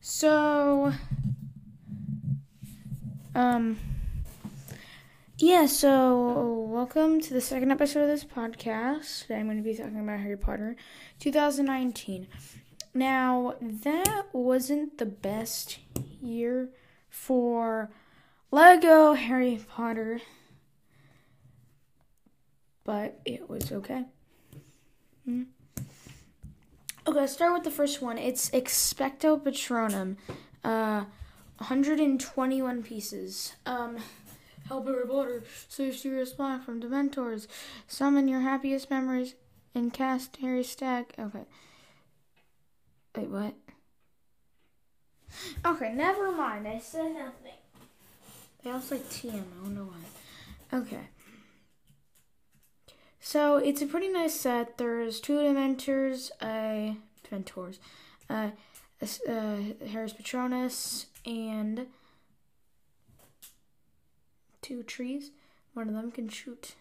So, um, yeah, so welcome to the second episode of this podcast. Today I'm going to be talking about Harry Potter 2019. Now, that wasn't the best year for Lego Harry Potter, but it was okay. Mm-hmm. Okay, let's start with the first one. It's Expecto Patronum. Uh, 121 pieces. Um, help Harry Potter save Sirius Black from Dementors. Summon your happiest memories and cast Harry's stack. Okay. Wait, what? Okay, never mind. I said nothing. They all say TM. I don't know why. Okay. So it's a pretty nice set. There's two Dementors, a Dementors, uh, uh, Harry's Patronus, and two trees. One of them can shoot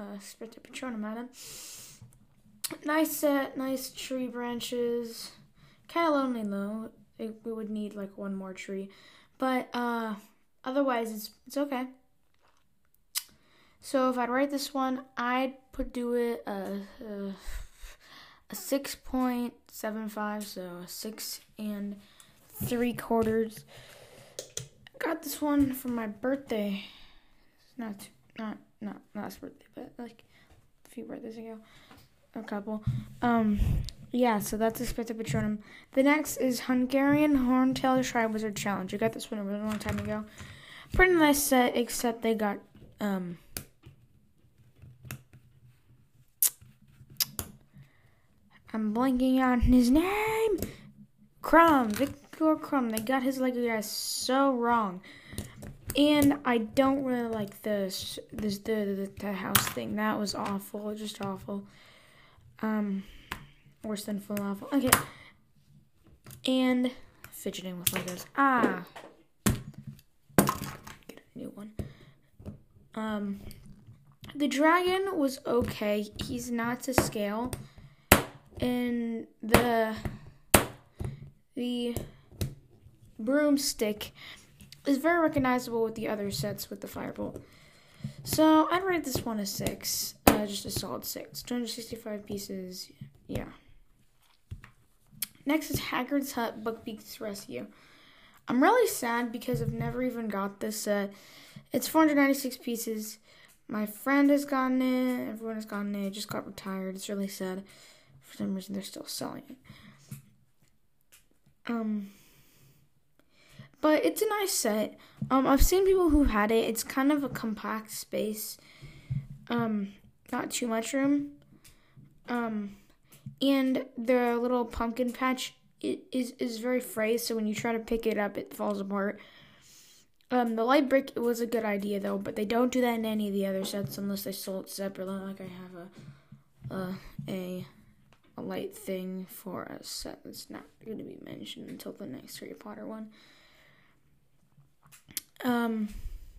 uh, Spectre Patronum at him. Nice set, nice tree branches. Kind of lonely though. It, we would need like one more tree, but uh, otherwise it's it's okay. So if I'd write this one, I'd put do it a, a, a six point seven five, so six and three quarters. Got this one for my birthday. Not not not last birthday, but like a few birthdays ago, a couple. Um, yeah. So that's a Expecto Patronum. The next is Hungarian Horntail Triwizard Challenge. I got this one a really long time ago. Pretty nice set, except they got um I'm blanking on his name. Krum, Viktor Krum. They got his Lego guys so wrong. And I don't really like this, this the, the the house thing. That was awful, just awful. Um, worse than full awful. Okay. And fidgeting with Legos. Ah, get a new one. Um, the dragon was okay. He's not to scale and the the broomstick is very recognizable with the other sets with the firebolt. So I'd rate this one a six, uh, just a solid six. 265 pieces, yeah. Next is Hagrid's Hut Buckbeak's Rescue. I'm really sad because I've never even got this set. It's 496 pieces. My friend has gotten it. Everyone has gotten it. it just got retired. It's really sad for some reason they're still selling it. Um, but it's a nice set. Um, I've seen people who had it. It's kind of a compact space. Um, not too much room. Um, and the little pumpkin patch is is very frayed, so when you try to pick it up, it falls apart. Um, the light brick was a good idea though, but they don't do that in any of the other sets unless they sold separately. Like I have a, uh, a a light thing for a set that's not going to be mentioned until the next Harry Potter one. Um,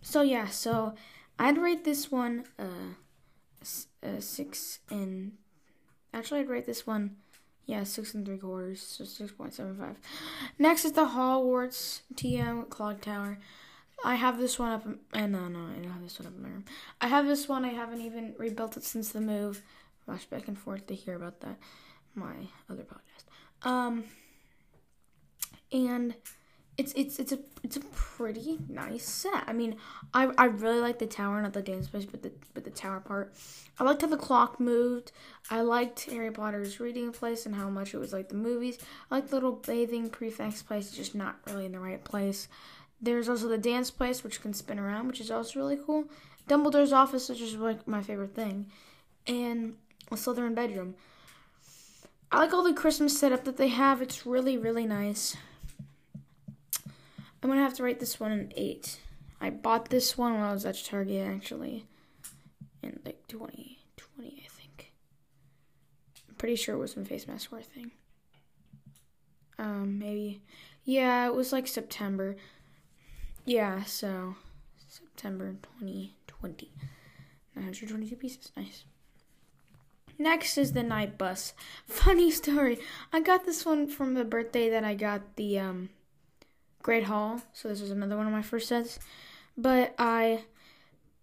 so yeah, so I'd rate this one uh, a six and actually I'd rate this one yeah six and three quarters, so six point seven five. Next is the Hogwarts TM Clock Tower. I have this one up, and no, no, I don't have this one up in my room. I have this one. I haven't even rebuilt it since the move. Rush back and forth to hear about that my other podcast. Um, and it's it's it's a it's a pretty nice set. I mean, I I really like the tower, not the dance space, but the but the tower part. I liked how the clock moved. I liked Harry Potter's reading place and how much it was like the movies. I like the little bathing prefects place, just not really in the right place. There's also the dance place, which can spin around, which is also really cool. Dumbledore's office, which is like my favorite thing, and a Slytherin bedroom. I like all the Christmas setup that they have. It's really, really nice. I'm gonna have to rate this one an eight. I bought this one when I was at Target actually, in like 2020, I think. I'm pretty sure it was some face mask wear thing. Um, maybe, yeah, it was like September. Yeah, so September 2020. 922 pieces, nice. Next is the night bus. Funny story. I got this one from the birthday that I got the um, Great Hall. So this was another one of my first sets. But I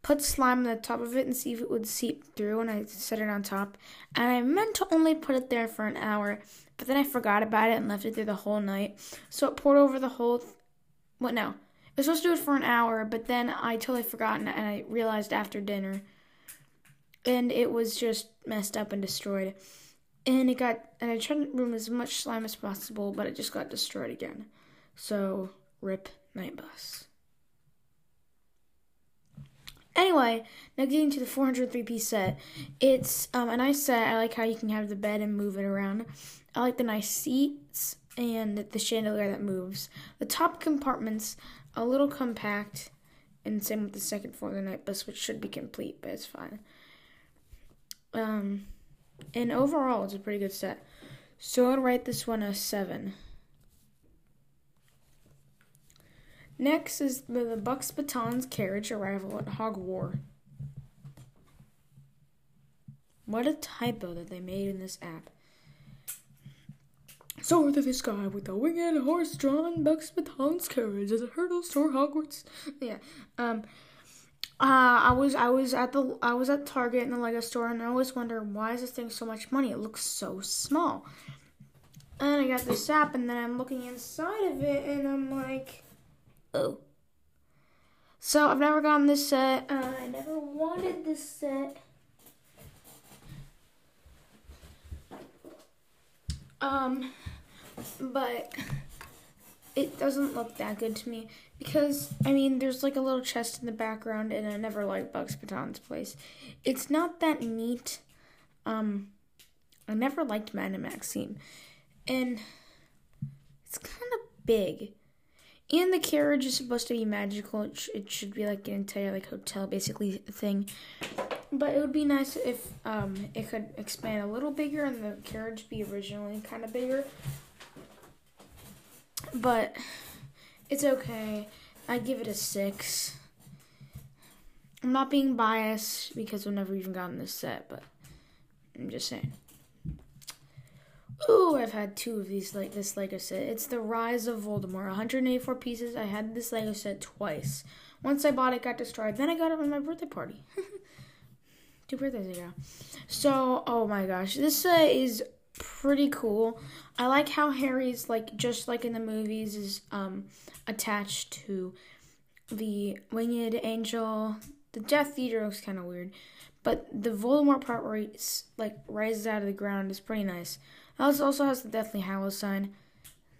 put slime on the top of it and see if it would seep through and I set it on top. And I meant to only put it there for an hour, but then I forgot about it and left it there the whole night. So it poured over the whole th- what no. I was supposed to do it for an hour, but then I totally forgot and I realized after dinner. And it was just messed up and destroyed. And it got and I tried to remove as much slime as possible, but it just got destroyed again. So rip night bus. Anyway, now getting to the 403 piece set. It's um, a nice set. I like how you can have the bed and move it around. I like the nice seats and the chandelier that moves. The top compartments a little compact, and same with the second floor of the night bus, which should be complete, but it's fine. Um, and overall, it's a pretty good set. So I'd rate this one a seven. Next is the Beauxbatons carriage arrival at Hogwarts. What a typo that they made in this app. Soar through the sky with a winged horse-drawn Beauxbatons carriage as it hurtles toward Hogwarts. Yeah. Um. Uh, I was I was at the I was at Target in the Lego store and I always wonder why is this thing so much money? It looks so small. And I got this app and then I'm looking inside of it and I'm like Oh. So I've never gotten this set. Uh, I never wanted this set. Um, but it doesn't look that good to me because I mean, there's like a little chest in the background, and I never liked Beauxbatons' place. It's not that neat. Um, I never liked Madame Maxime, and it's kind of big. And the carriage is supposed to be magical. It, sh- it should be like an entire like hotel basically thing. But it would be nice if um, it could expand a little bigger and the carriage be originally kind of bigger. But it's okay. I give it a six. I'm not being biased because I've never even gotten this set, but I'm just saying. Ooh, I've had two of these like this Lego set. It's the Rise of Voldemort. 184 pieces. I had this Lego set twice. Once I bought it, got destroyed. Then I got it on my birthday party. Two birthdays ago. So, oh my gosh, this set is pretty cool. I like how Harry's like just like in the movies is um attached to the winged angel. The Death Eater looks kind of weird, but the Voldemort part where he like rises out of the ground is pretty nice. Alice also has the Deathly Hallows sign,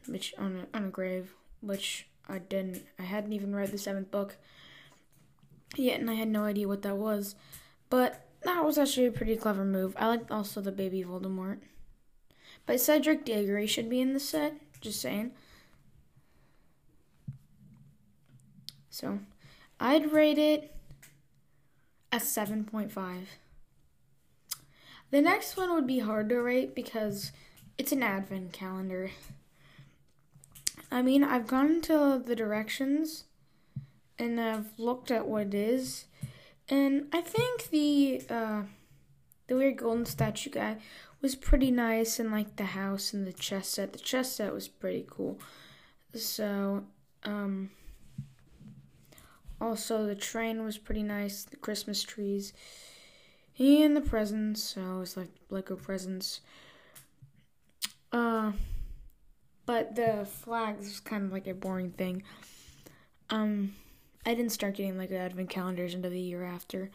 which on a, on a grave, which I didn't. I hadn't even read the seventh book yet, and I had no idea what that was. But that was actually a pretty clever move. I like also the baby Voldemort. But Cedric Diggory should be in the set. Just saying. So, I'd rate it a 7.5. The next one would be hard to rate because it's an advent calendar. I mean, I've gone into the directions and I've looked at what it is, and I think the uh, the weird golden statue guy was pretty nice, and like the house and the chest set. The chest set was pretty cool. So, um, also the train was pretty nice. The Christmas trees and the presents. So it's like Lego presents. Uh, but the flags was kind of like a boring thing. Um, I didn't start getting like advent calendars until the year after.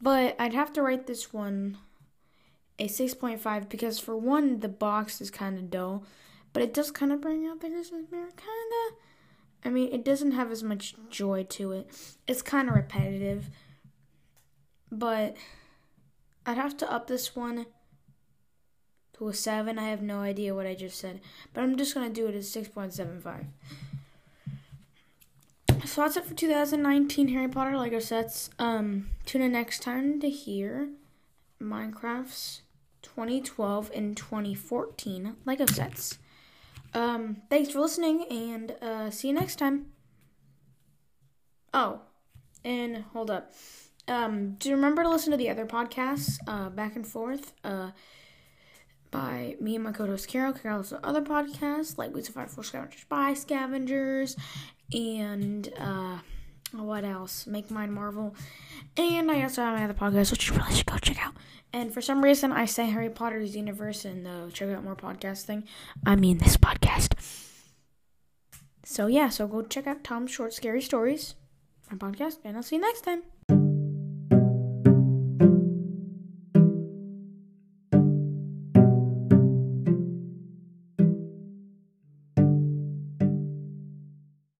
But I'd have to write this one a 6.5 because for one the box is kind of dull, but it does kind of bring out the Christmas spirit kind of. I mean, it doesn't have as much joy to it. It's kind of repetitive. But I'd have to up this one to a 7. I have no idea what I just said. But I'm just going to do it as 6.75. So that's it for 2019 Harry Potter Lego sets. Um, tune in next time to hear Minecraft's 2012 and 2014 Lego sets. Um, thanks for listening and uh, see you next time. Oh, and hold up. Um, do remember to listen to the other podcasts, uh, back and forth, uh, by me and my co-host Carol. Carol has other podcasts like We Survive for Scavengers by Scavengers, and uh, what else? Make Mine Marvel, and I also have my other podcast, which you really should go check out. And for some reason, I say Harry Potter's universe and the check out more podcast thing. I mean this podcast. So yeah, so go check out Tom's short scary stories, my podcast, and I'll see you next time.